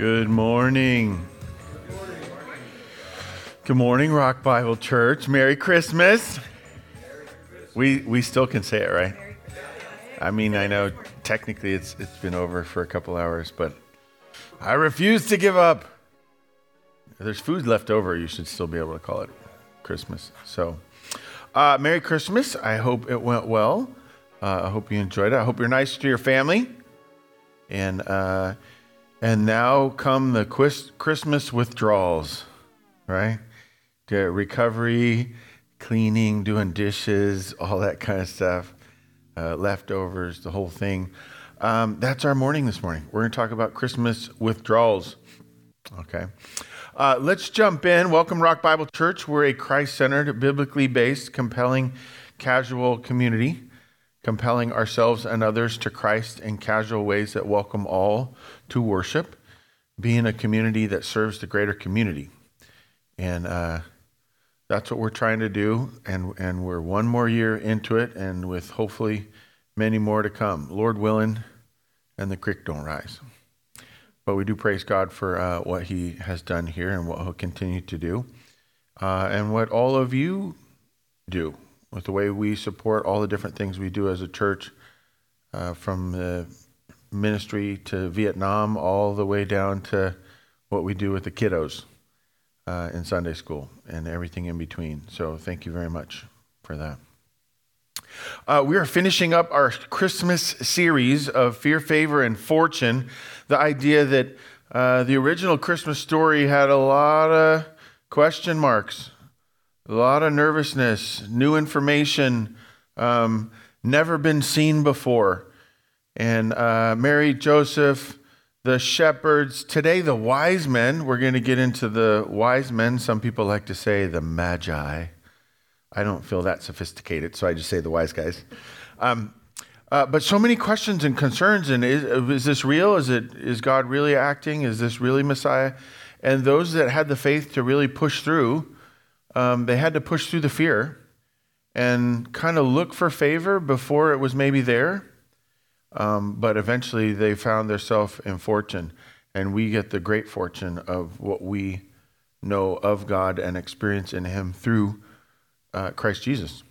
Good morning. Good morning, Rock Bible Church. Merry Christmas. We we still can say it, right? I mean, I know technically it's it's been over for a couple hours, but I refuse to give up. If there's food left over, you should still be able to call it Christmas. So, uh, Merry Christmas. I hope it went well. Uh, I hope you enjoyed it. I hope you're nice to your family. And uh, and now come the Christmas withdrawals, right? Recovery, cleaning, doing dishes, all that kind of stuff, uh, leftovers, the whole thing. Um, that's our morning this morning. We're going to talk about Christmas withdrawals. Okay. Uh, let's jump in. Welcome, Rock Bible Church. We're a Christ centered, biblically based, compelling, casual community compelling ourselves and others to Christ in casual ways that welcome all to worship, being a community that serves the greater community. And uh, that's what we're trying to do. And, and we're one more year into it, and with hopefully many more to come. Lord willing, and the creek don't rise. But we do praise God for uh, what He has done here and what He'll continue to do, uh, and what all of you do with the way we support all the different things we do as a church, uh, from the ministry to Vietnam, all the way down to what we do with the kiddos uh, in Sunday school and everything in between. So thank you very much for that. Uh, we are finishing up our Christmas series of Fear, Favor, and Fortune. The idea that uh, the original Christmas story had a lot of question marks a lot of nervousness, new information, um, never been seen before. And uh, Mary, Joseph, the shepherds, today the wise men. We're going to get into the wise men. Some people like to say the magi. I don't feel that sophisticated, so I just say the wise guys. Um, uh, but so many questions and concerns. And is, is this real? Is it is God really acting? Is this really Messiah? And those that had the faith to really push through um, they had to push through the fear and kind of look for favor before it was maybe there. Um, but eventually they found themselves in fortune. And we get the great fortune of what we know of God and experience in Him through uh, Christ Jesus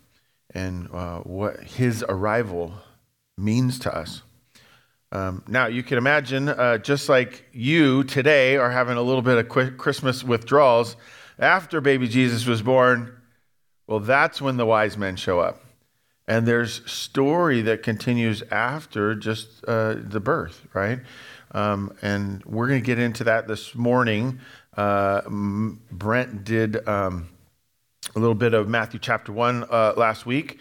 and uh, what His arrival means to us. Um, now, you can imagine, uh, just like you today are having a little bit of Christmas withdrawals, after baby Jesus was born, well, that's when the wise men show up. And there's story that continues after just uh, the birth, right? Um, and we're going to get into that this morning. Uh, Brent did um, a little bit of Matthew chapter 1 uh, last week.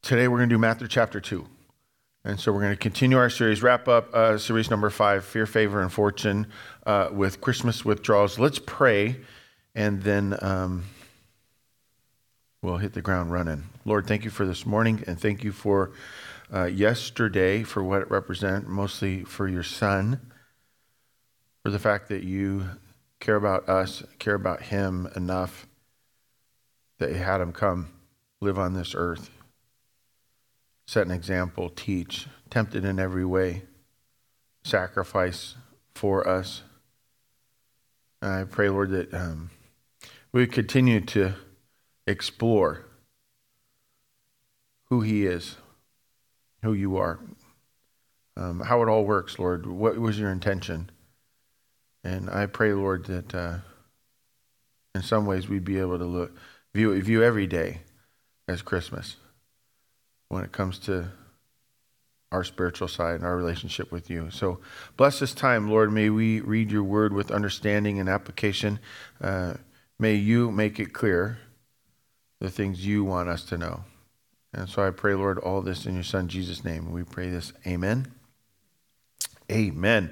Today we're going to do Matthew chapter 2. And so we're going to continue our series, wrap up uh, series number five Fear, Favor, and Fortune uh, with Christmas withdrawals. Let's pray and then um, we'll hit the ground running. Lord, thank you for this morning, and thank you for uh, yesterday for what it represents, mostly for your son, for the fact that you care about us, care about him enough that you had him come live on this earth, set an example, teach, tempted in every way, sacrifice for us. I pray, Lord, that um, we continue to explore who He is, who you are, um, how it all works, Lord. What was your intention? And I pray, Lord, that uh, in some ways we'd be able to look, view, view every day as Christmas when it comes to our spiritual side and our relationship with you. So bless this time, Lord. May we read your word with understanding and application. Uh, May you make it clear the things you want us to know. And so I pray, Lord, all this in your Son, Jesus' name. We pray this. Amen. Amen.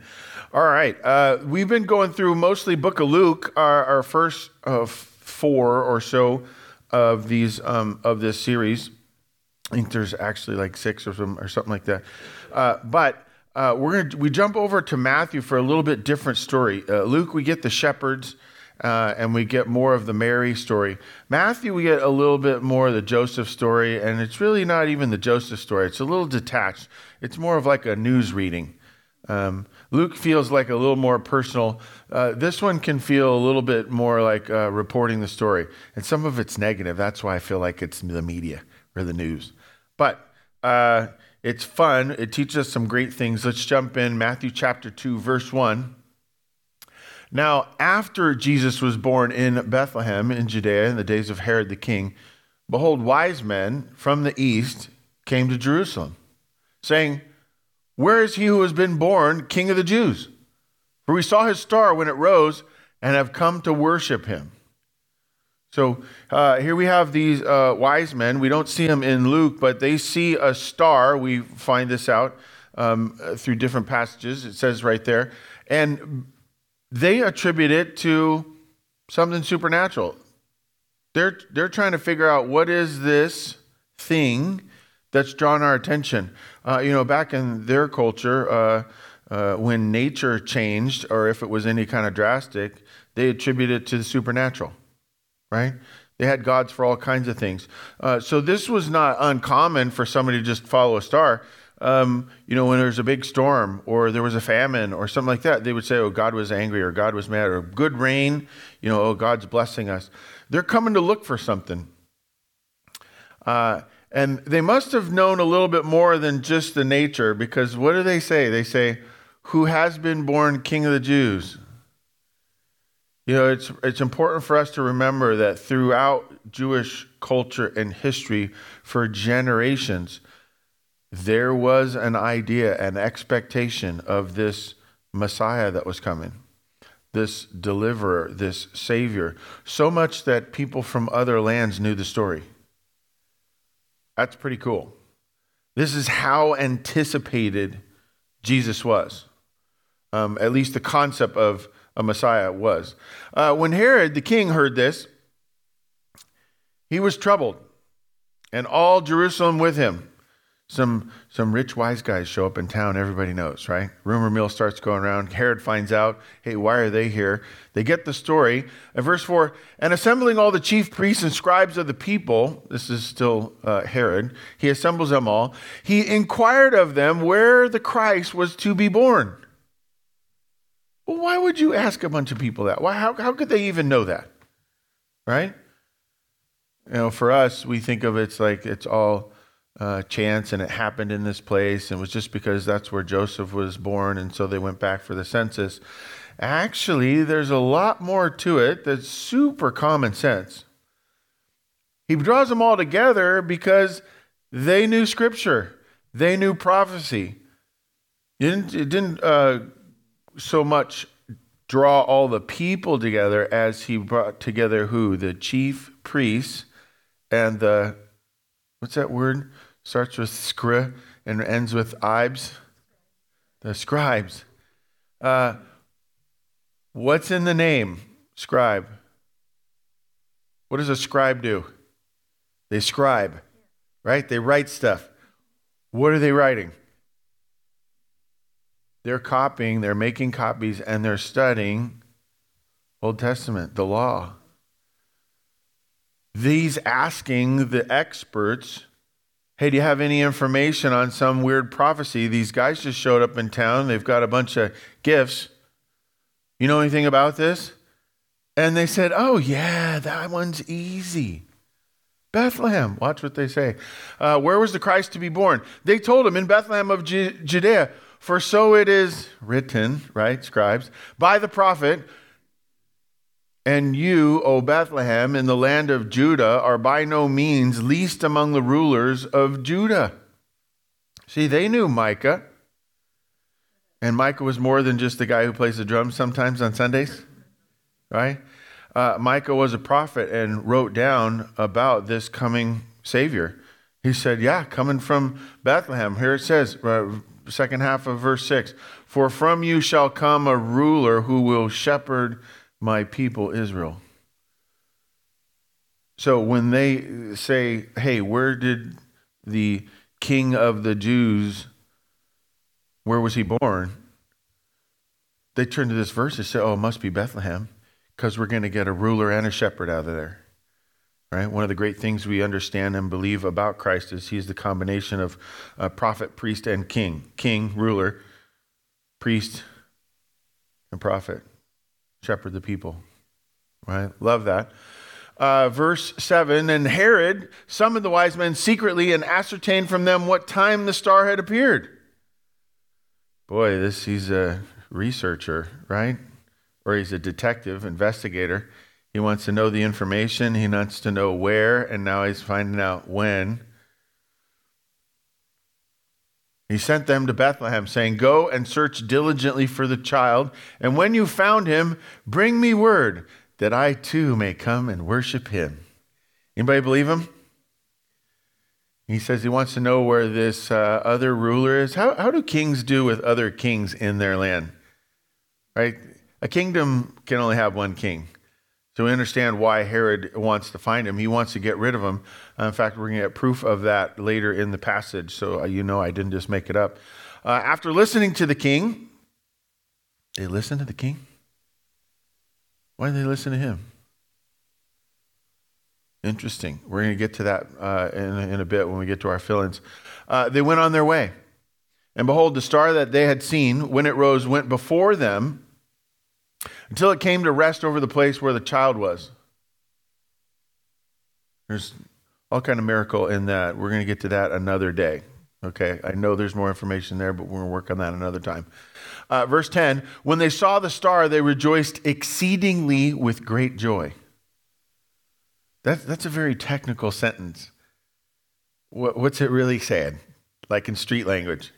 All right. Uh, we've been going through mostly Book of Luke, our, our first four or so of these um, of this series. I think there's actually like six or some or something like that. Uh, but uh, we're gonna we jump over to Matthew for a little bit different story. Uh, Luke, we get the shepherds uh, and we get more of the Mary story. Matthew, we get a little bit more of the Joseph story, and it's really not even the Joseph story. It's a little detached. It's more of like a news reading. Um, Luke feels like a little more personal. Uh, this one can feel a little bit more like uh, reporting the story. And some of it's negative. That's why I feel like it's the media or the news. But uh, it's fun. It teaches us some great things. Let's jump in. Matthew chapter 2, verse 1. Now, after Jesus was born in Bethlehem in Judea in the days of Herod the king, behold, wise men from the east came to Jerusalem, saying, Where is he who has been born king of the Jews? For we saw his star when it rose and have come to worship him. So uh, here we have these uh, wise men. We don't see them in Luke, but they see a star. We find this out um, through different passages. It says right there. And they attribute it to something supernatural. They're, they're trying to figure out what is this thing that's drawn our attention. Uh, you know, back in their culture, uh, uh, when nature changed, or if it was any kind of drastic, they attribute it to the supernatural, right? They had gods for all kinds of things. Uh, so this was not uncommon for somebody to just follow a star. Um, you know, when there's a big storm or there was a famine or something like that, they would say, oh, God was angry or God was mad or good rain, you know, oh, God's blessing us. They're coming to look for something. Uh, and they must have known a little bit more than just the nature because what do they say? They say, Who has been born King of the Jews? You know, it's, it's important for us to remember that throughout Jewish culture and history for generations, there was an idea, an expectation of this Messiah that was coming, this deliverer, this Savior, so much that people from other lands knew the story. That's pretty cool. This is how anticipated Jesus was. Um, at least the concept of a Messiah was. Uh, when Herod the king heard this, he was troubled, and all Jerusalem with him. Some, some rich wise guys show up in town, everybody knows, right? Rumor mill starts going around. Herod finds out, hey, why are they here? They get the story. And verse 4 And assembling all the chief priests and scribes of the people, this is still uh, Herod, he assembles them all. He inquired of them where the Christ was to be born. Well, why would you ask a bunch of people that? Why, how, how could they even know that? Right? You know, for us, we think of it's like it's all uh, chance and it happened in this place and it was just because that's where Joseph was born and so they went back for the census. Actually, there's a lot more to it that's super common sense. He draws them all together because they knew Scripture, they knew prophecy. It didn't, it didn't uh, so much draw all the people together as he brought together who? The chief priests and the, what's that word? Starts with skri and ends with ibs. The scribes. Uh, what's in the name? Scribe. What does a scribe do? They scribe, right? They write stuff. What are they writing? They're copying, they're making copies, and they're studying Old Testament, the law. These asking the experts, hey, do you have any information on some weird prophecy? These guys just showed up in town, they've got a bunch of gifts. You know anything about this? And they said, oh, yeah, that one's easy. Bethlehem. Watch what they say. Uh, where was the Christ to be born? They told him in Bethlehem of Judea. For so it is written, right, scribes, by the prophet, and you, O Bethlehem, in the land of Judah, are by no means least among the rulers of Judah. See, they knew Micah. And Micah was more than just the guy who plays the drums sometimes on Sundays, right? Uh, Micah was a prophet and wrote down about this coming Savior. He said, Yeah, coming from Bethlehem. Here it says, uh, second half of verse 6 For from you shall come a ruler who will shepherd my people Israel. So when they say, Hey, where did the king of the Jews, where was he born? They turn to this verse and say, Oh, it must be Bethlehem, because we're going to get a ruler and a shepherd out of there. Right? One of the great things we understand and believe about Christ is he's the combination of prophet, priest, and king. King, ruler, priest, and prophet, shepherd the people. Right? Love that. Uh, verse 7 And Herod summoned the wise men secretly and ascertained from them what time the star had appeared. Boy, this he's a researcher, right? Or he's a detective, investigator. He wants to know the information, he wants to know where, and now he's finding out when. He sent them to Bethlehem, saying, Go and search diligently for the child, and when you found him, bring me word that I too may come and worship him. Anybody believe him? He says he wants to know where this uh, other ruler is. How, how do kings do with other kings in their land? Right? A kingdom can only have one king. So we understand why Herod wants to find him. He wants to get rid of him. Uh, in fact, we're going to get proof of that later in the passage. So uh, you know I didn't just make it up. Uh, after listening to the king, they listened to the king? Why did they listen to him? Interesting. We're going to get to that uh, in, in, a bit when we get to our fill-ins. Uh, they went on their way. And behold, the star that they had seen, when it rose, went before them until it came to rest over the place where the child was. There's all kind of miracle in that. We're going to get to that another day. Okay, I know there's more information there, but we're going to work on that another time. Uh, verse 10 When they saw the star, they rejoiced exceedingly with great joy. That, that's a very technical sentence. What, what's it really saying? Like in street language?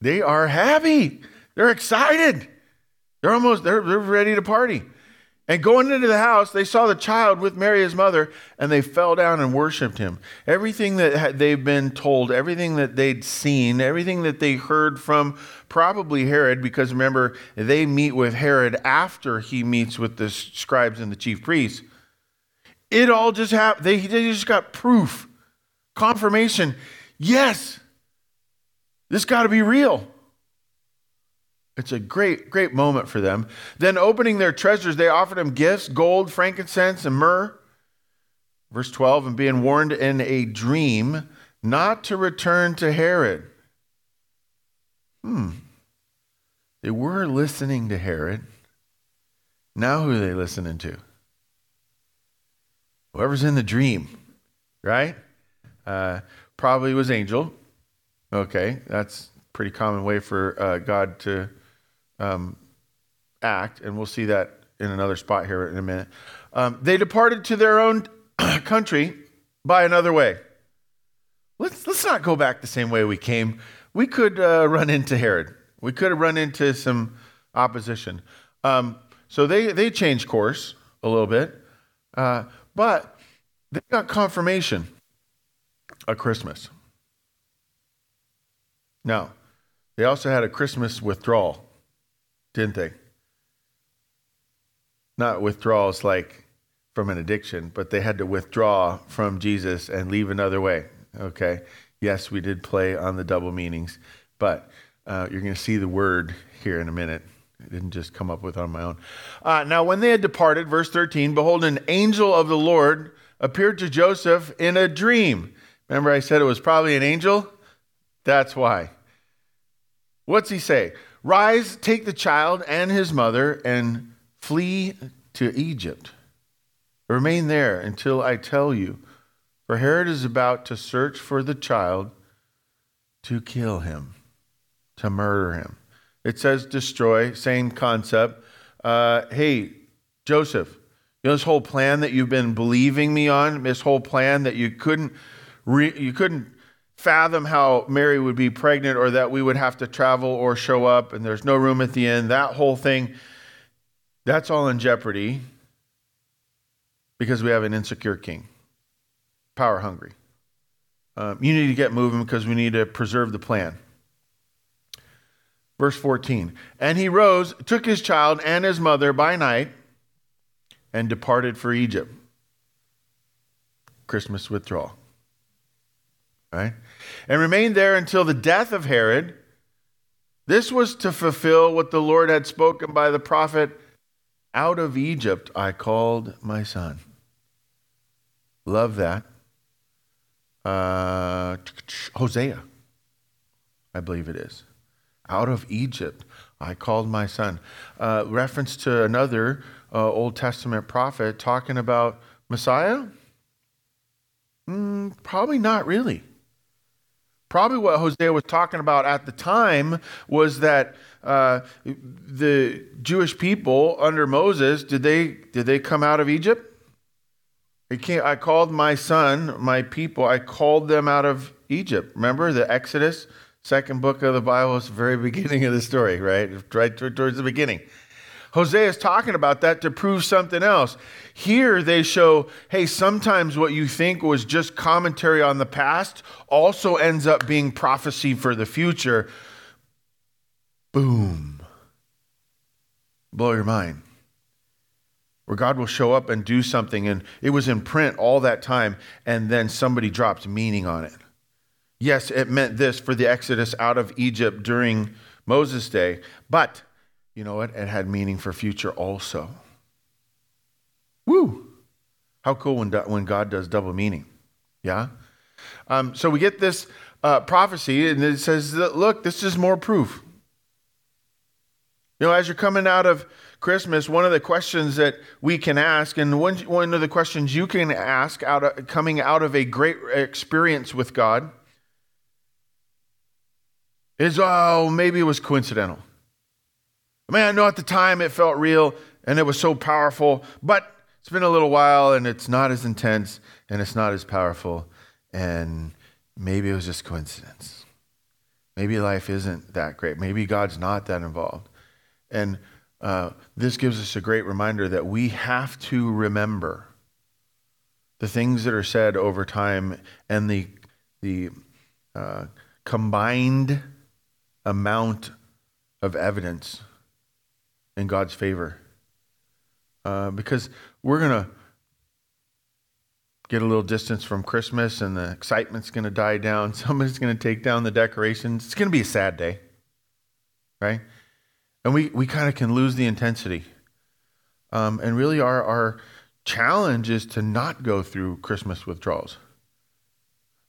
They are happy. They're excited. They're almost, they're, they're ready to party. And going into the house, they saw the child with Mary, his mother, and they fell down and worshiped him. Everything that they've been told, everything that they'd seen, everything that they heard from probably Herod, because remember, they meet with Herod after he meets with the scribes and the chief priests. It all just happened. They, they just got proof, confirmation. Yes, this got to be real. It's a great, great moment for them. Then, opening their treasures, they offered him gifts gold, frankincense, and myrrh. Verse 12, and being warned in a dream not to return to Herod. Hmm. They were listening to Herod. Now, who are they listening to? Whoever's in the dream, right? Uh, probably was angel. Okay, that's pretty common way for uh, God to um, act, and we'll see that in another spot here in a minute. Um, they departed to their own country by another way. Let's, let's not go back the same way we came. We could uh, run into Herod. We could have run into some opposition. Um, so they, they changed course a little bit, uh, but they got confirmation of Christmas. Now, they also had a Christmas withdrawal didn't they? Not withdrawals like from an addiction, but they had to withdraw from Jesus and leave another way. Okay. Yes, we did play on the double meanings, but uh, you're going to see the word here in a minute. I didn't just come up with on my own. Uh, now, when they had departed, verse 13, behold, an angel of the Lord appeared to Joseph in a dream. Remember, I said it was probably an angel? That's why. What's he say? Rise, take the child and his mother, and flee to Egypt. Remain there until I tell you, for Herod is about to search for the child to kill him, to murder him. It says destroy, same concept. Uh, hey, Joseph, you know this whole plan that you've been believing me on, this whole plan that you couldn't, re- you couldn't fathom how Mary would be pregnant or that we would have to travel or show up and there's no room at the inn. That whole thing, that's all in jeopardy because we have an insecure king, power hungry. Um, you need to get moving because we need to preserve the plan. Verse 14 And he rose, took his child and his mother by night, and departed for Egypt. Christmas withdrawal. Right? And remained there until the death of Herod. This was to fulfill what the Lord had spoken by the prophet Out of Egypt I called my son. Love that. Uh, Hosea, I believe it is. Out of Egypt I called my son. Uh, reference to another uh, Old Testament prophet talking about Messiah? Mm, probably not really. Probably what Hosea was talking about at the time was that uh, the Jewish people under Moses did they did they come out of Egypt? I called my son, my people. I called them out of Egypt. Remember the Exodus, second book of the Bible, is the very beginning of the story, right? Right towards the beginning. Hosea is talking about that to prove something else. Here they show, hey, sometimes what you think was just commentary on the past also ends up being prophecy for the future. Boom. Blow your mind. Where God will show up and do something, and it was in print all that time, and then somebody dropped meaning on it. Yes, it meant this for the Exodus out of Egypt during Moses' day, but you know what? It had meaning for future also. Woo! How cool when, when God does double meaning. Yeah? Um, so we get this uh, prophecy, and it says, that, look, this is more proof. You know, as you're coming out of Christmas, one of the questions that we can ask, and one, one of the questions you can ask out of, coming out of a great experience with God is, oh, maybe it was coincidental. I mean, I know at the time it felt real and it was so powerful, but it's been a little while and it's not as intense and it's not as powerful. And maybe it was just coincidence. Maybe life isn't that great. Maybe God's not that involved. And uh, this gives us a great reminder that we have to remember the things that are said over time and the, the uh, combined amount of evidence in God's favor. Uh, because we're going to get a little distance from Christmas and the excitement's going to die down. Somebody's going to take down the decorations. It's going to be a sad day, right? And we, we kind of can lose the intensity. Um, and really, our, our challenge is to not go through Christmas withdrawals.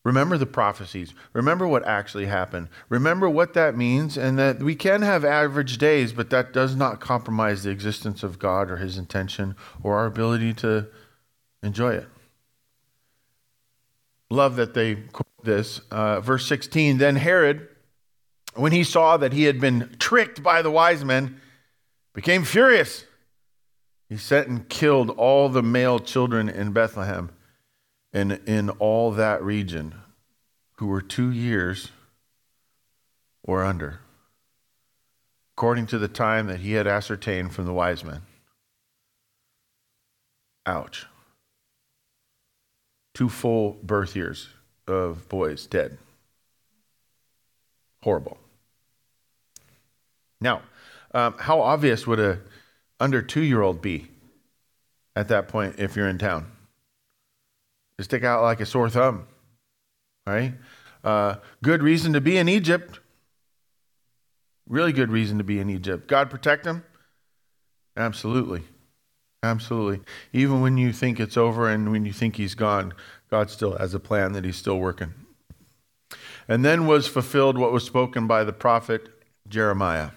Remember the prophecies. Remember what actually happened. Remember what that means, and that we can have average days, but that does not compromise the existence of God or His intention or our ability to enjoy it. Love that they quote this. Uh, verse 16 Then Herod, when he saw that he had been tricked by the wise men, became furious. He sent and killed all the male children in Bethlehem and in all that region who were two years or under, according to the time that he had ascertained from the wise men. Ouch. Two full birth years of boys dead. Horrible. Now, um, how obvious would a under two year old be at that point if you're in town? Stick out like a sore thumb, right? Uh, good reason to be in Egypt. Really good reason to be in Egypt. God protect them? Absolutely. Absolutely. Even when you think it's over and when you think he's gone, God still has a plan that he's still working. And then was fulfilled what was spoken by the prophet Jeremiah.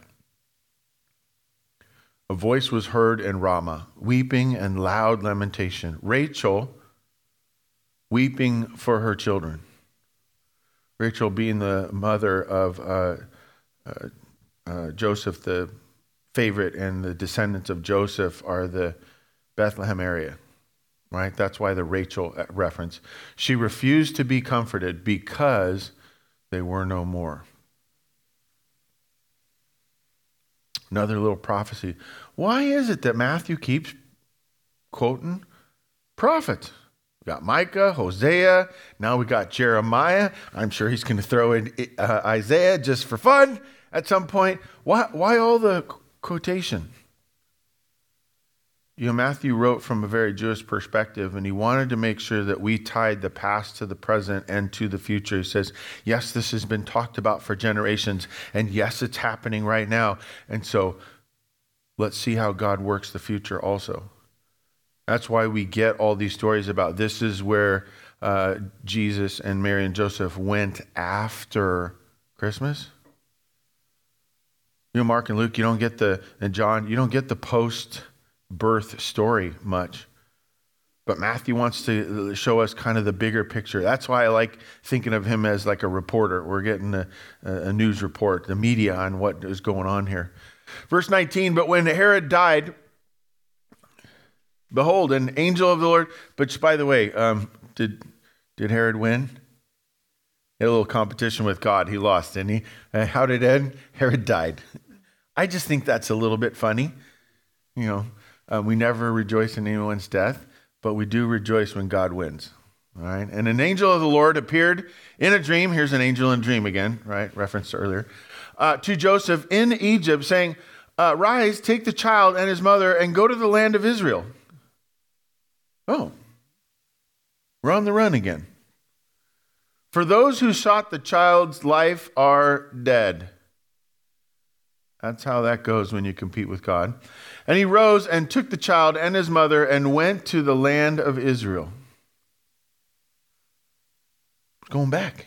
A voice was heard in Ramah, weeping and loud lamentation. Rachel weeping for her children. Rachel being the mother of uh, uh, uh, Joseph, the favorite, and the descendants of Joseph are the Bethlehem area, right? That's why the Rachel uh, reference. She refused to be comforted because they were no more. Another little prophecy. Why is it that Matthew keeps quoting prophets? We got Micah, Hosea. Now we got Jeremiah. I'm sure he's going to throw in uh, Isaiah just for fun at some point. Why, why all the quotation? You know, Matthew wrote from a very Jewish perspective, and he wanted to make sure that we tied the past to the present and to the future. He says, Yes, this has been talked about for generations, and yes, it's happening right now. And so let's see how God works the future also. That's why we get all these stories about this is where uh, Jesus and Mary and Joseph went after Christmas. You know, Mark and Luke, you don't get the, and John, you don't get the post birth story much. But Matthew wants to show us kind of the bigger picture. That's why I like thinking of him as like a reporter. We're getting a, a news report, the media on what is going on here. Verse 19, but when Herod died, behold, an angel of the Lord, but by the way, um, did, did Herod win? He had a little competition with God. He lost, didn't he? Uh, how did it end? Herod died. I just think that's a little bit funny. You know, uh, we never rejoice in anyone's death but we do rejoice when God wins. All right. And an angel of the Lord appeared in a dream. Here's an angel in a dream again, right? Reference to earlier. Uh, to Joseph in Egypt, saying, uh, Rise, take the child and his mother, and go to the land of Israel. Oh, we're on the run again. For those who sought the child's life are dead. That's how that goes when you compete with God. And he rose and took the child and his mother and went to the land of Israel. Going back.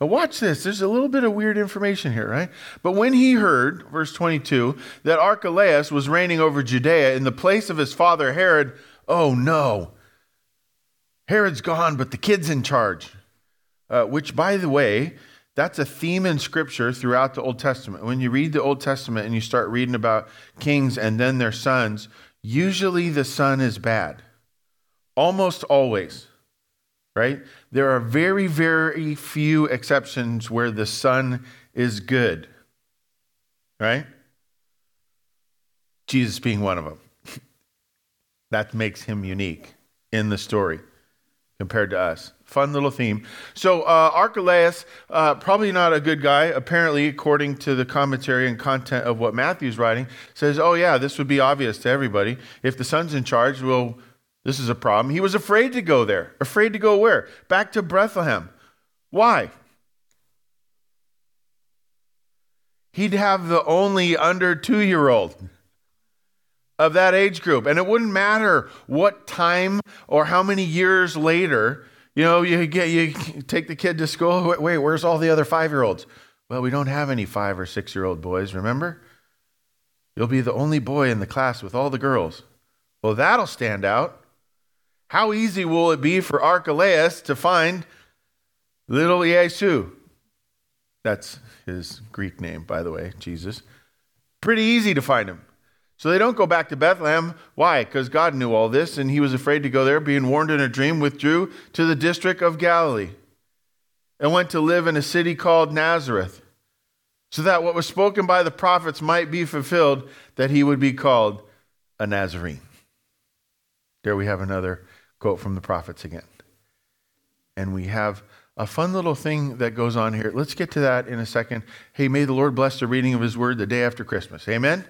Now, watch this. There's a little bit of weird information here, right? But when he heard, verse 22, that Archelaus was reigning over Judea in the place of his father Herod, oh no. Herod's gone, but the kid's in charge. Uh, which, by the way, that's a theme in Scripture throughout the Old Testament. When you read the Old Testament and you start reading about kings and then their sons, usually the son is bad. Almost always, right? There are very, very few exceptions where the son is good, right? Jesus being one of them. That makes him unique in the story compared to us. Fun little theme. So, uh, Archelaus, uh, probably not a good guy, apparently, according to the commentary and content of what Matthew's writing, says, oh, yeah, this would be obvious to everybody. If the son's in charge, well, this is a problem. He was afraid to go there. Afraid to go where? Back to Bethlehem. Why? He'd have the only under two year old of that age group. And it wouldn't matter what time or how many years later you know, you get you take the kid to school. Wait, where's all the other five year olds? Well, we don't have any five or six year old boys, remember? You'll be the only boy in the class with all the girls. Well, that'll stand out. How easy will it be for Archelaus to find little Yesu? That's his Greek name, by the way, Jesus. Pretty easy to find him. So they don't go back to Bethlehem. Why? Because God knew all this and he was afraid to go there, being warned in a dream, withdrew to the district of Galilee and went to live in a city called Nazareth, so that what was spoken by the prophets might be fulfilled, that he would be called a Nazarene. There we have another quote from the prophets again. And we have a fun little thing that goes on here. Let's get to that in a second. Hey, may the Lord bless the reading of his word the day after Christmas. Amen.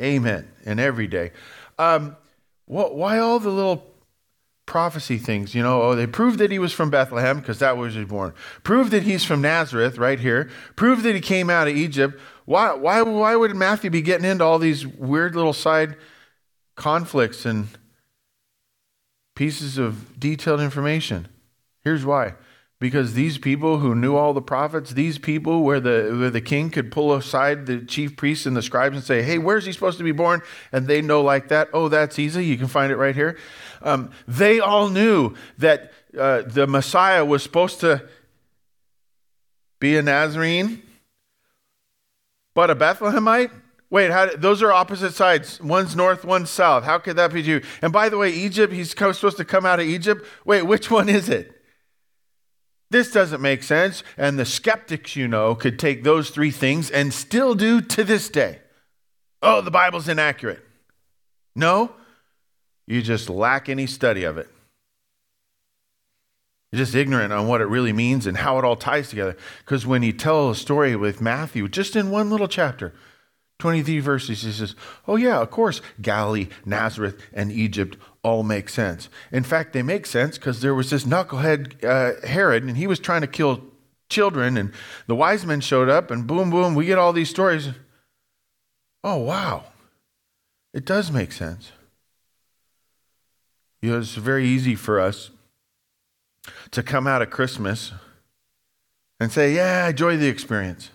Amen. And every day. Um, what, why all the little prophecy things? You know, oh, they proved that he was from Bethlehem because that was was born. Prove that he's from Nazareth, right here. Prove that he came out of Egypt. Why, why, why would Matthew be getting into all these weird little side conflicts and pieces of detailed information? Here's why because these people who knew all the prophets, these people where the, where the king could pull aside the chief priests and the scribes and say, hey, where's he supposed to be born? And they know like that, oh, that's easy. You can find it right here. Um, they all knew that uh, the Messiah was supposed to be a Nazarene, but a Bethlehemite. Wait, how, those are opposite sides. One's north, one's south. How could that be true? And by the way, Egypt, he's supposed to come out of Egypt. Wait, which one is it? This doesn't make sense. And the skeptics, you know, could take those three things and still do to this day. Oh, the Bible's inaccurate. No, you just lack any study of it. You're just ignorant on what it really means and how it all ties together. Because when you tell a story with Matthew, just in one little chapter, 23 verses, he says, Oh, yeah, of course, Galilee, Nazareth, and Egypt all make sense. In fact, they make sense because there was this knucklehead uh, Herod, and he was trying to kill children, and the wise men showed up, and boom, boom, we get all these stories. Oh, wow. It does make sense. You know, it's very easy for us to come out of Christmas and say, Yeah, I enjoy the experience.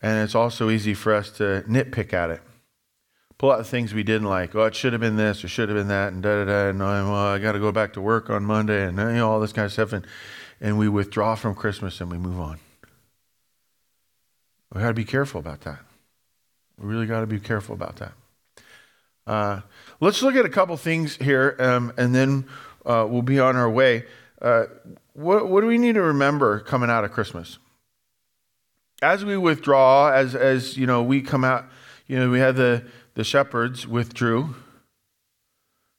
And it's also easy for us to nitpick at it. Pull out the things we didn't like. Oh, it should have been this or should have been that, and da da da. And I got to go back to work on Monday, and you know, all this kind of stuff. And, and we withdraw from Christmas and we move on. We got to be careful about that. We really got to be careful about that. Uh, let's look at a couple things here, um, and then uh, we'll be on our way. Uh, what, what do we need to remember coming out of Christmas? As we withdraw, as as you know, we come out. You know, we have the the shepherds withdrew.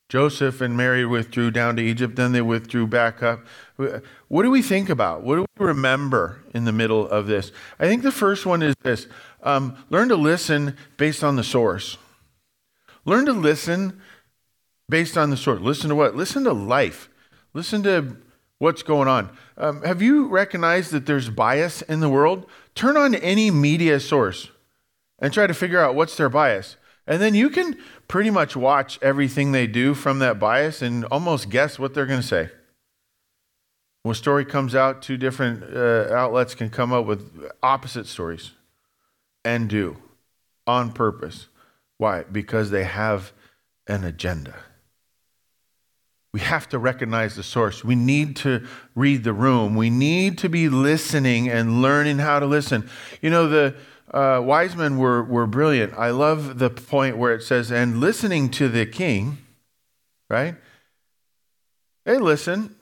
Joseph and Mary withdrew down to Egypt, then they withdrew back up. What do we think about? What do we remember in the middle of this? I think the first one is this um, learn to listen based on the source. Learn to listen based on the source. Listen to what? Listen to life. Listen to what's going on. Um, have you recognized that there's bias in the world? Turn on any media source and try to figure out what's their bias. And then you can pretty much watch everything they do from that bias and almost guess what they're going to say. When a story comes out, two different uh, outlets can come up with opposite stories and do on purpose. Why? Because they have an agenda. We have to recognize the source. We need to read the room. We need to be listening and learning how to listen. You know, the uh, wise men were, were brilliant. I love the point where it says, and listening to the king, right? They listen,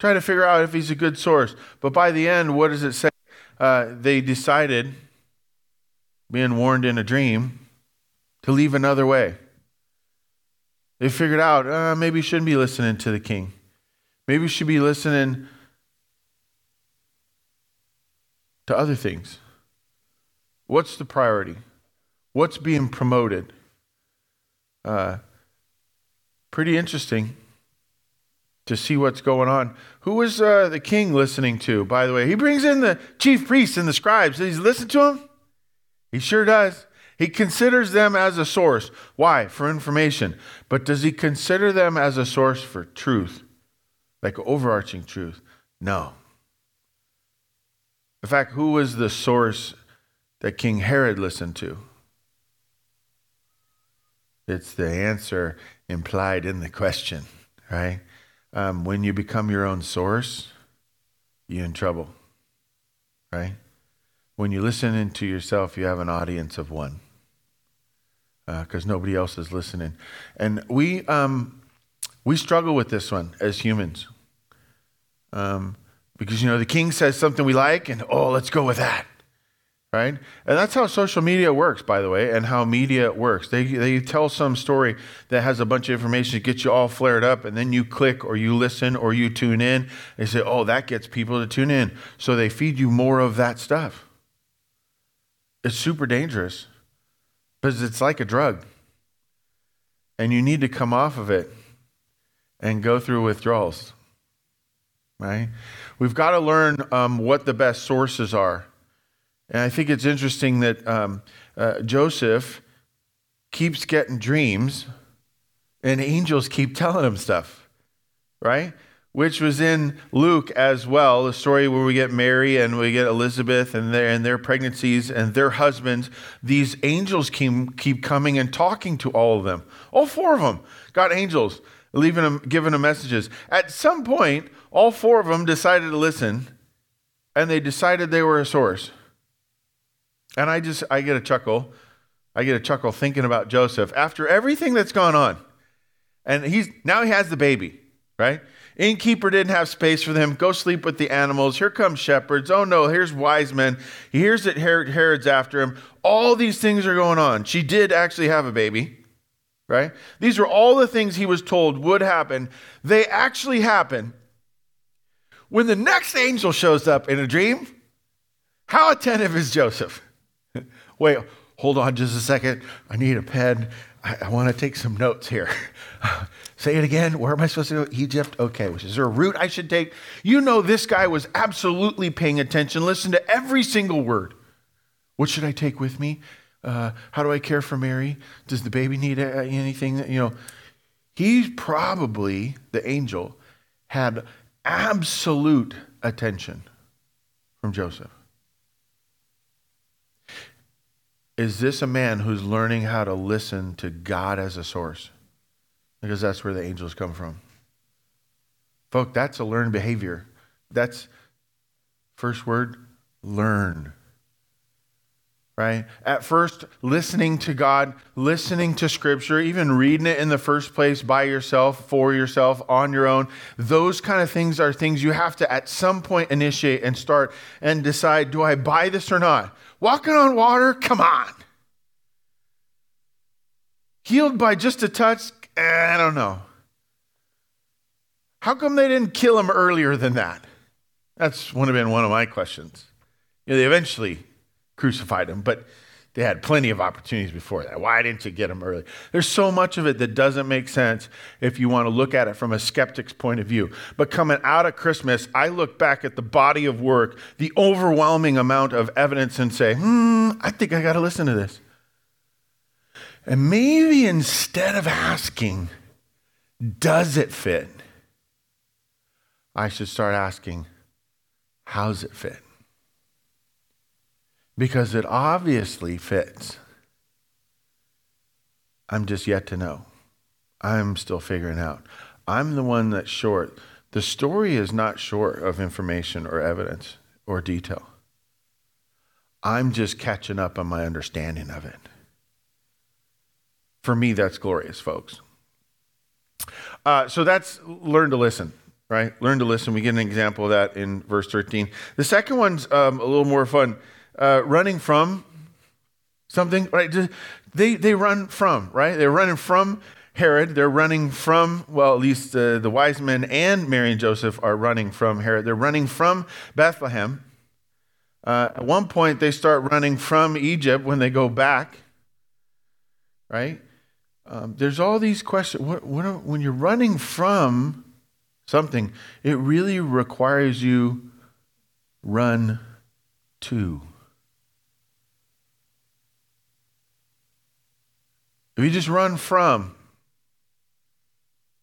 try to figure out if he's a good source. But by the end, what does it say? Uh, they decided, being warned in a dream, to leave another way. They figured out uh, maybe we shouldn't be listening to the king. Maybe we should be listening to other things. What's the priority? What's being promoted? Uh, pretty interesting to see what's going on. Who was uh, the king listening to, by the way? He brings in the chief priests and the scribes. Does he listen to them? He sure does. He considers them as a source. Why? For information. But does he consider them as a source for truth? Like overarching truth? No. In fact, who was the source that King Herod listened to? It's the answer implied in the question, right? Um, when you become your own source, you're in trouble, right? When you listen into yourself, you have an audience of one because uh, nobody else is listening. And we, um, we struggle with this one as humans. Um, because, you know, the king says something we like, and oh, let's go with that right? And that's how social media works, by the way, and how media works. They, they tell some story that has a bunch of information to get you all flared up, and then you click or you listen or you tune in. They say, oh, that gets people to tune in. So they feed you more of that stuff. It's super dangerous because it's like a drug. And you need to come off of it and go through withdrawals, right? We've got to learn um, what the best sources are and I think it's interesting that um, uh, Joseph keeps getting dreams, and angels keep telling him stuff, right? Which was in Luke as well, the story where we get Mary and we get Elizabeth and their, and their pregnancies and their husbands. These angels keep, keep coming and talking to all of them. All four of them got angels, leaving them, giving them messages. At some point, all four of them decided to listen, and they decided they were a source. And I just, I get a chuckle. I get a chuckle thinking about Joseph after everything that's gone on. And he's, now he has the baby, right? Innkeeper didn't have space for them. Go sleep with the animals. Here come shepherds. Oh no, here's wise men. He hears that Herod's after him. All these things are going on. She did actually have a baby, right? These were all the things he was told would happen. They actually happen. When the next angel shows up in a dream, how attentive is Joseph? Wait, hold on just a second. I need a pen. I, I want to take some notes here. Say it again. Where am I supposed to go? Egypt? Okay. Is there a route I should take? You know, this guy was absolutely paying attention. Listen to every single word. What should I take with me? Uh, how do I care for Mary? Does the baby need anything? You know, he probably, the angel, had absolute attention from Joseph. Is this a man who's learning how to listen to God as a source? Because that's where the angels come from. Folk, that's a learned behavior. That's first word, learn right? At first, listening to God, listening to Scripture, even reading it in the first place by yourself, for yourself, on your own, those kind of things are things you have to at some point initiate and start and decide do I buy this or not? Walking on water? Come on. Healed by just a touch? Eh, I don't know. How come they didn't kill him earlier than that? That's would have been one of my questions. You know, they eventually crucified him, but they had plenty of opportunities before that. Why didn't you get them early? There's so much of it that doesn't make sense if you want to look at it from a skeptic's point of view. But coming out of Christmas, I look back at the body of work, the overwhelming amount of evidence, and say, hmm, I think I got to listen to this. And maybe instead of asking, does it fit? I should start asking, how's it fit? Because it obviously fits. I'm just yet to know. I'm still figuring out. I'm the one that's short. The story is not short of information or evidence or detail. I'm just catching up on my understanding of it. For me, that's glorious, folks. Uh, so that's learn to listen, right? Learn to listen. We get an example of that in verse 13. The second one's um, a little more fun uh, running from something, right? They, they run from, right? They're running from Herod. They're running from, well, at least uh, the wise men and Mary and Joseph are running from Herod. They're running from Bethlehem. Uh, at one point, they start running from Egypt when they go back, right? Um, there's all these questions. What, what are, when you're running from something, it really requires you run to. If you just run from,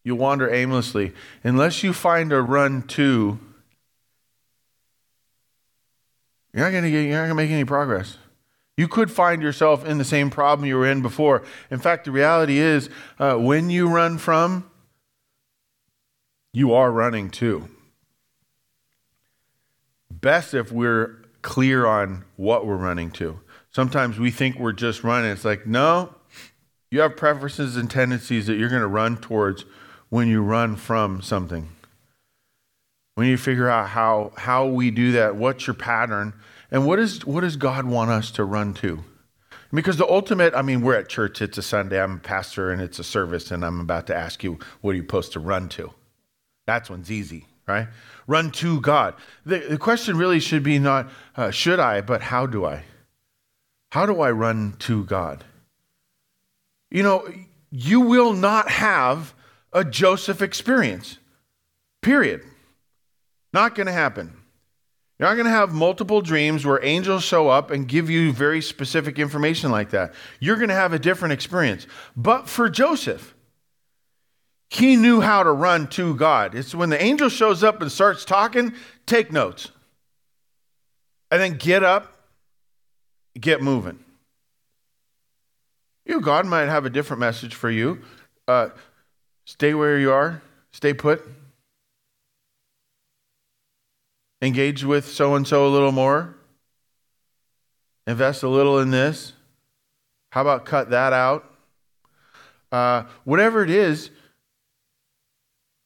you'll wander aimlessly. Unless you find a run to, you're not going to get, you're not going to make any progress. You could find yourself in the same problem you were in before. In fact, the reality is, uh, when you run from, you are running to. Best if we're clear on what we're running to. Sometimes we think we're just running. It's like, no, you have preferences and tendencies that you're going to run towards when you run from something. When you figure out how, how we do that, what's your pattern, and what, is, what does God want us to run to? Because the ultimate, I mean, we're at church, it's a Sunday, I'm a pastor, and it's a service, and I'm about to ask you, what are you supposed to run to? That's one's easy, right? Run to God. The, the question really should be not, uh, should I, but how do I? How do I run to God? You know, you will not have a Joseph experience. Period. Not going to happen. You're not going to have multiple dreams where angels show up and give you very specific information like that. You're going to have a different experience. But for Joseph, he knew how to run to God. It's when the angel shows up and starts talking, take notes. And then get up, get moving. You know, God might have a different message for you. Uh, stay where you are, stay put. Engage with so and so a little more. Invest a little in this. How about cut that out? Uh, whatever it is,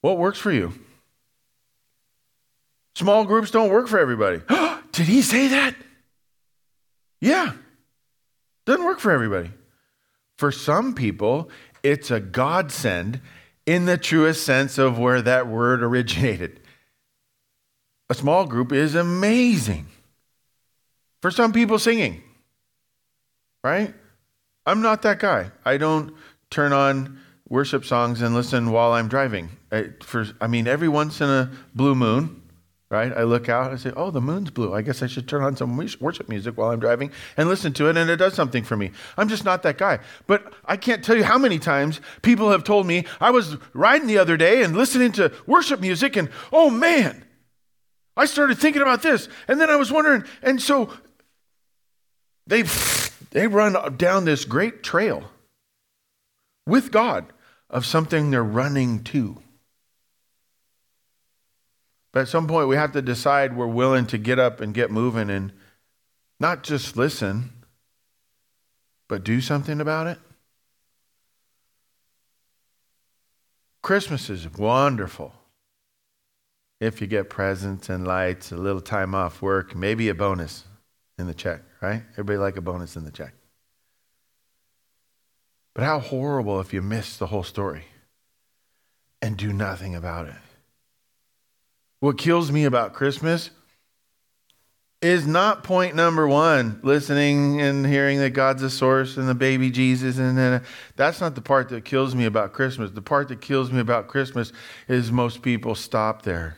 what works for you? Small groups don't work for everybody. Did he say that? Yeah. Doesn't work for everybody. For some people, it's a godsend in the truest sense of where that word originated. A small group is amazing. For some people, singing, right? I'm not that guy. I don't turn on worship songs and listen while I'm driving. I, for, I mean, every once in a blue moon, right? I look out and say, oh, the moon's blue. I guess I should turn on some worship music while I'm driving and listen to it, and it does something for me. I'm just not that guy. But I can't tell you how many times people have told me I was riding the other day and listening to worship music, and oh man, I started thinking about this. And then I was wondering, and so they They run down this great trail with God of something they're running to. But at some point, we have to decide we're willing to get up and get moving and not just listen, but do something about it. Christmas is wonderful. If you get presents and lights, a little time off work, maybe a bonus in the check, right? Everybody like a bonus in the check. But how horrible if you miss the whole story and do nothing about it. What kills me about Christmas is not point number one, listening and hearing that God's the source and the baby Jesus. And then that's not the part that kills me about Christmas. The part that kills me about Christmas is most people stop there.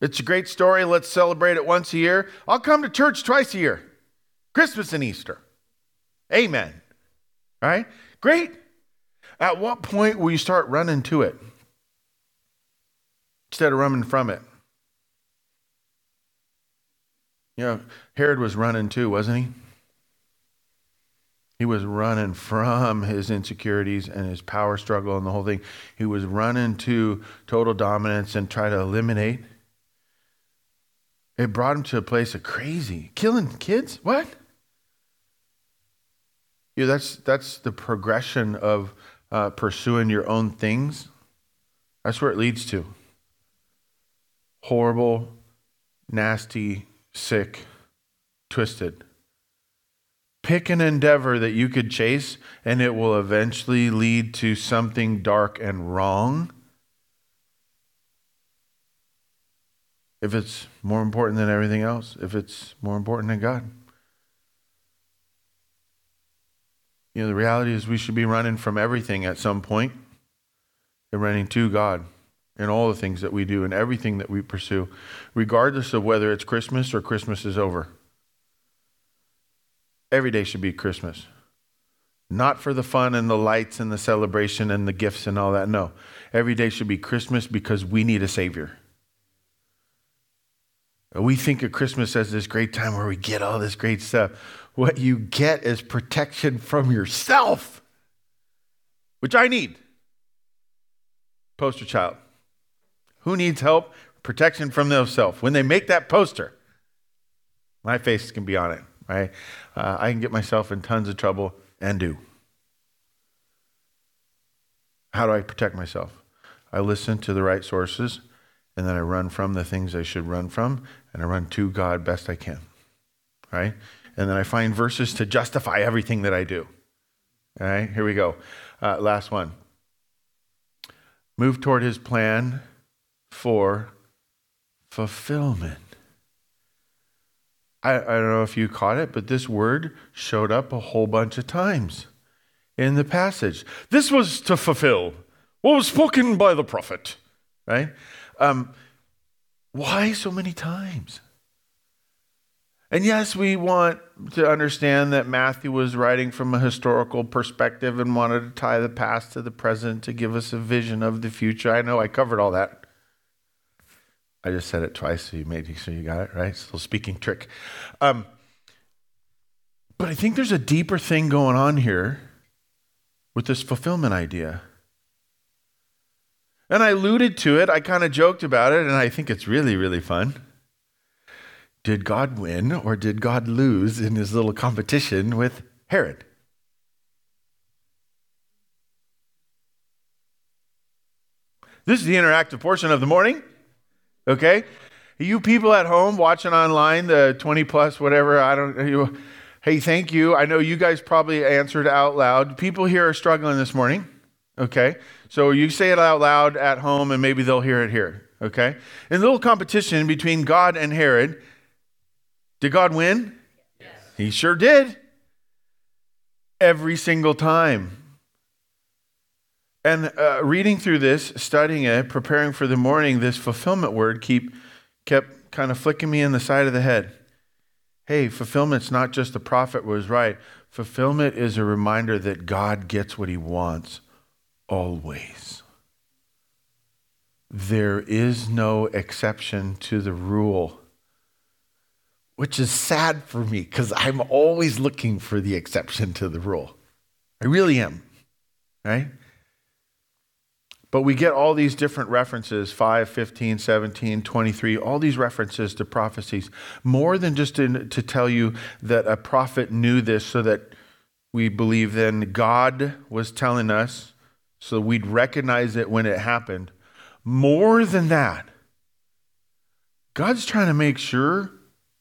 It's a great story. Let's celebrate it once a year. I'll come to church twice a year Christmas and Easter. Amen. All right? Great. At what point will you start running to it instead of running from it? You know, Herod was running too, wasn't he? He was running from his insecurities and his power struggle and the whole thing. He was running to total dominance and try to eliminate. It brought him to a place of crazy. Killing kids? What? Yeah, that's that's the progression of uh, pursuing your own things. That's where it leads to. Horrible, nasty, sick, twisted. Pick an endeavor that you could chase, and it will eventually lead to something dark and wrong. If it's more important than everything else, if it's more important than God. You know, the reality is we should be running from everything at some point and running to God in all the things that we do and everything that we pursue, regardless of whether it's Christmas or Christmas is over. Every day should be Christmas. Not for the fun and the lights and the celebration and the gifts and all that. No. Every day should be Christmas because we need a Savior. We think of Christmas as this great time where we get all this great stuff. What you get is protection from yourself, which I need. Poster child. Who needs help? Protection from themselves. When they make that poster, my face can be on it, right? Uh, I can get myself in tons of trouble and do. How do I protect myself? I listen to the right sources, and then I run from the things I should run from, and I run to God best I can, right? And then I find verses to justify everything that I do. All right, here we go. Uh, last one. Move toward his plan for fulfillment. I, I don't know if you caught it, but this word showed up a whole bunch of times in the passage. This was to fulfill what was spoken by the prophet, right? Um, why so many times? And yes, we want to understand that Matthew was writing from a historical perspective and wanted to tie the past to the present to give us a vision of the future. I know I covered all that. I just said it twice, so you made sure you got it right. Still speaking trick. Um, but I think there's a deeper thing going on here with this fulfillment idea. And I alluded to it, I kind of joked about it, and I think it's really, really fun. Did God win or did God lose in his little competition with Herod? This is the interactive portion of the morning. Okay? You people at home watching online, the 20 plus, whatever, I don't you, Hey, thank you. I know you guys probably answered out loud. People here are struggling this morning. Okay? So you say it out loud at home and maybe they'll hear it here. Okay? In the little competition between God and Herod, did God win? Yes. He sure did. Every single time. And uh, reading through this, studying it, preparing for the morning, this fulfillment word keep kept kind of flicking me in the side of the head. Hey, fulfillment's not just the prophet was right. Fulfillment is a reminder that God gets what he wants always. There is no exception to the rule which is sad for me because I'm always looking for the exception to the rule. I really am, right? But we get all these different references 5, 15, 17, 23, all these references to prophecies, more than just to tell you that a prophet knew this so that we believe then God was telling us so we'd recognize it when it happened. More than that, God's trying to make sure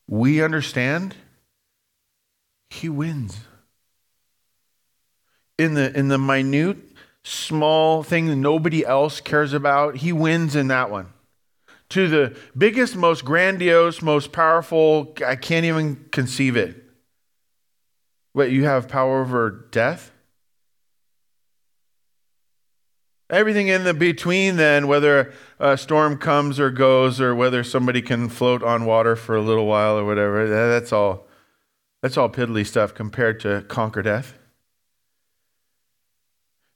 we understand He wins. In the, in the minute small thing that nobody else cares about, he wins in that one. To the biggest, most grandiose, most powerful, I can't even conceive it. What, you have power over death? Everything in the between, then, whether a storm comes or goes, or whether somebody can float on water for a little while or whatever, that's all, that's all piddly stuff compared to conquer death.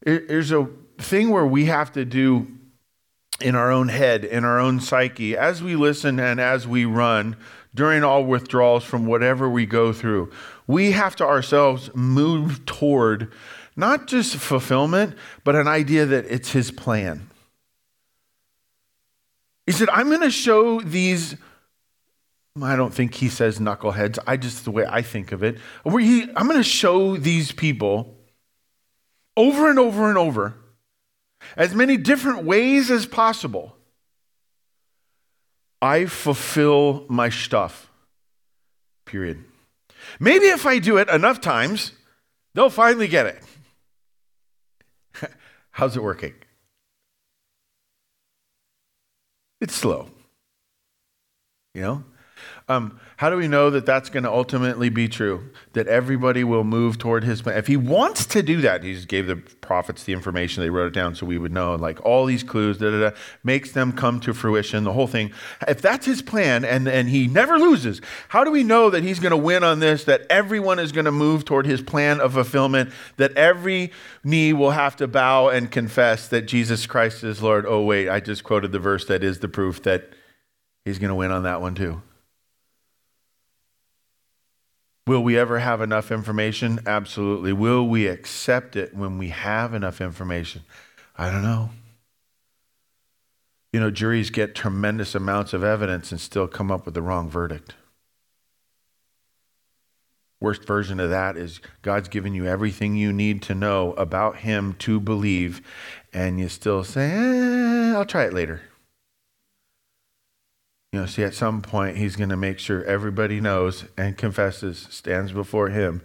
There's a thing where we have to do in our own head, in our own psyche, as we listen and as we run during all withdrawals from whatever we go through. We have to ourselves move toward not just fulfillment, but an idea that it's His plan. He said, I'm going to show these. I don't think he says knuckleheads. I just the way I think of it. Where he, I'm going to show these people over and over and over, as many different ways as possible, I fulfill my stuff. Period. Maybe if I do it enough times, they'll finally get it. How's it working? It's slow. You know? Um, how do we know that that's going to ultimately be true? That everybody will move toward his plan. If he wants to do that, he just gave the prophets the information. They wrote it down so we would know. Like all these clues, da, da, da, makes them come to fruition. The whole thing. If that's his plan, and and he never loses, how do we know that he's going to win on this? That everyone is going to move toward his plan of fulfillment. That every knee will have to bow and confess that Jesus Christ is Lord. Oh wait, I just quoted the verse that is the proof that he's going to win on that one too. Will we ever have enough information? Absolutely. Will we accept it when we have enough information? I don't know. You know, juries get tremendous amounts of evidence and still come up with the wrong verdict. Worst version of that is God's given you everything you need to know about Him to believe, and you still say, eh, I'll try it later. You know, see, at some point, he's going to make sure everybody knows and confesses, stands before him,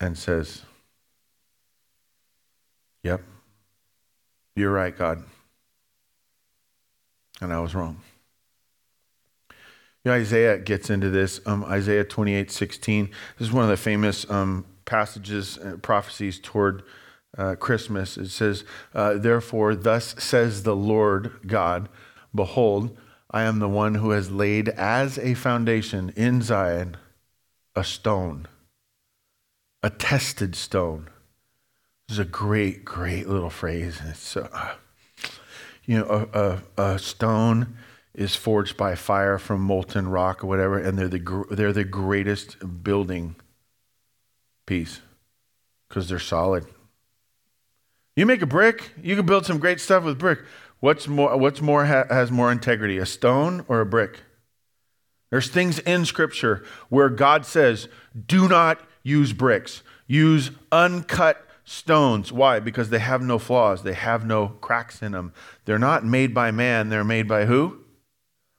and says, Yep, you're right, God. And I was wrong. You know, Isaiah gets into this. Um, Isaiah 28 16. This is one of the famous um, passages, uh, prophecies toward uh, Christmas. It says, uh, Therefore, thus says the Lord God, Behold, I am the one who has laid as a foundation in Zion a stone, a tested stone. This is a great, great little phrase. It's, uh, you know, a, a, a, stone is forged by fire from molten rock or whatever, and they're the, they're the greatest building piece because they're solid. You make a brick, you can build some great stuff with brick. What's more, what's more ha- has more integrity, a stone or a brick? There's things in Scripture where God says, do not use bricks, use uncut stones. Why? Because they have no flaws, they have no cracks in them. They're not made by man, they're made by who?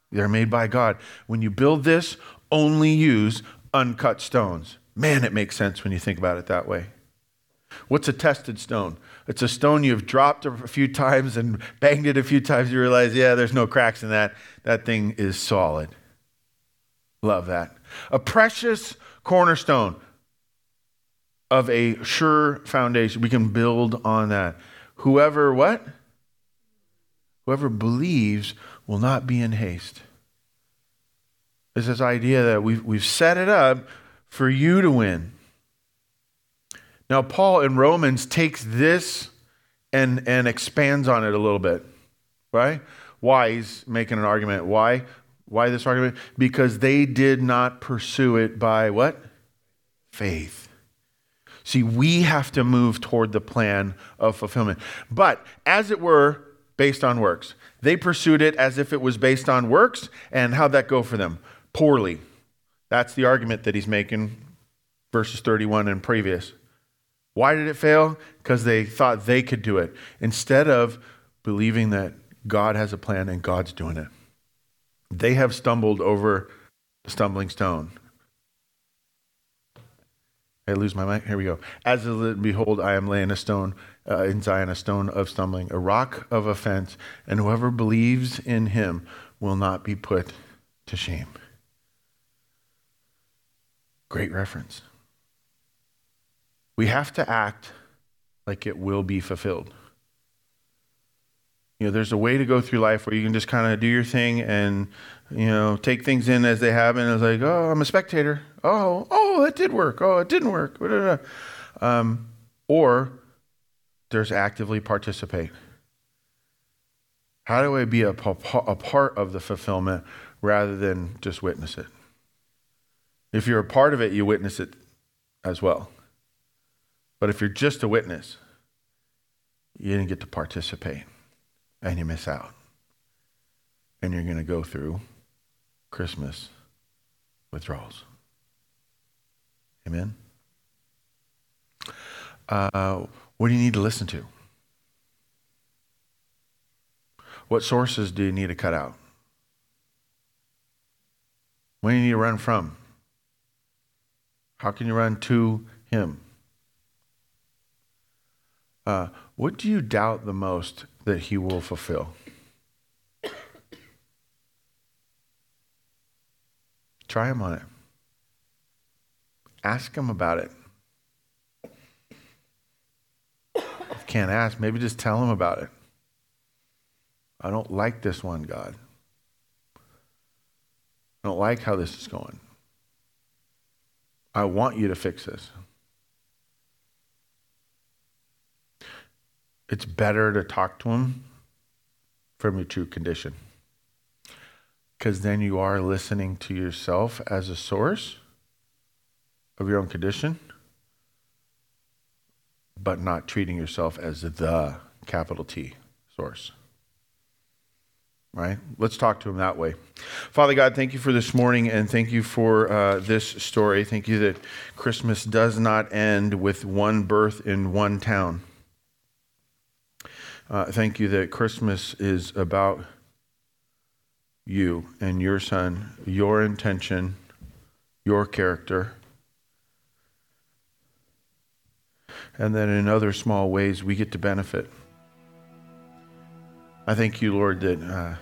They're made by God. When you build this, only use uncut stones. Man, it makes sense when you think about it that way. What's a tested stone? It's a stone you've dropped a few times and banged it a few times. You realize, yeah, there's no cracks in that. That thing is solid. Love that. A precious cornerstone of a sure foundation. We can build on that. Whoever what? Whoever believes will not be in haste. There's this idea that we've, we've set it up for you to win. Now, Paul in Romans takes this and, and expands on it a little bit, right? Why? He's making an argument. Why? Why this argument? Because they did not pursue it by what? Faith. See, we have to move toward the plan of fulfillment. But as it were, based on works. They pursued it as if it was based on works, and how'd that go for them? Poorly. That's the argument that he's making, verses 31 and previous. Why did it fail? Because they thought they could do it instead of believing that God has a plan and God's doing it. They have stumbled over the stumbling stone. I lose my mic. Here we go. As it behold, I am laying a stone uh, in Zion, a stone of stumbling, a rock of offense, and whoever believes in him will not be put to shame. Great reference. We have to act like it will be fulfilled. You know, there's a way to go through life where you can just kind of do your thing and, you know, take things in as they happen. It's like, oh, I'm a spectator. Oh, oh, that did work. Oh, it didn't work. Um, or there's actively participate. How do I be a, a part of the fulfillment rather than just witness it? If you're a part of it, you witness it as well. But if you're just a witness, you didn't get to participate and you miss out. And you're going to go through Christmas withdrawals. Amen? Uh, what do you need to listen to? What sources do you need to cut out? When do you need to run from? How can you run to Him? Uh, what do you doubt the most that He will fulfill? Try Him on it. Ask Him about it. If can't ask, maybe just tell Him about it. I don't like this one, God. I don't like how this is going. I want you to fix this. It's better to talk to him from your true condition. Because then you are listening to yourself as a source of your own condition, but not treating yourself as the capital T source right? Let's talk to him that way. Father God, thank you for this morning and thank you for uh, this story. Thank you that Christmas does not end with one birth in one town. Uh, thank you that Christmas is about you and your son, your intention, your character. And then in other small ways, we get to benefit. I thank you, Lord, that uh,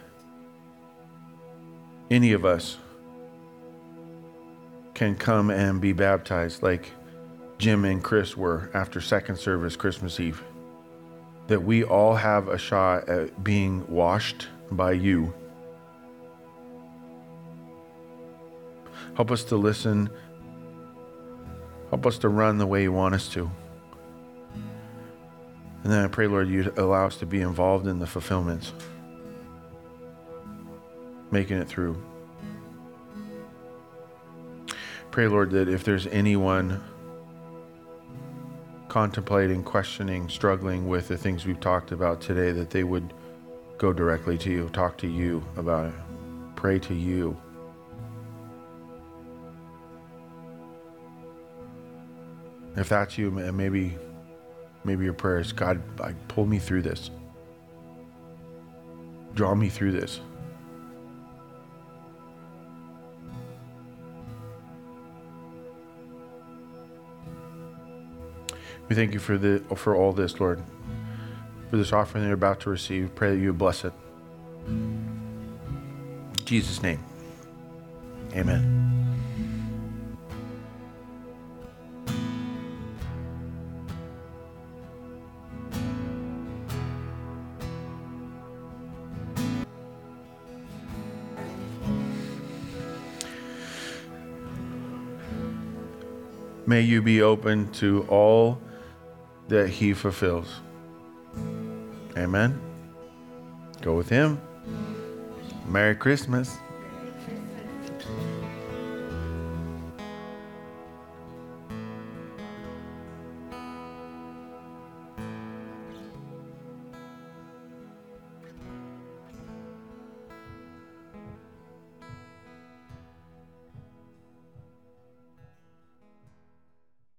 any of us can come and be baptized like Jim and Chris were after second service Christmas Eve. That we all have a shot at being washed by you. Help us to listen. Help us to run the way you want us to. And then I pray, Lord, you'd allow us to be involved in the fulfillments, making it through. Pray, Lord, that if there's anyone contemplating, questioning, struggling with the things we've talked about today, that they would go directly to you, talk to you about it, pray to you. If that's you, maybe Maybe your prayer is God, pull me through this. Draw me through this. We thank you for the for all this, Lord. For this offering that you're about to receive. Pray that you bless it. In Jesus' name. Amen. May you be open to all that He fulfills. Amen. Go with Him. Merry Christmas.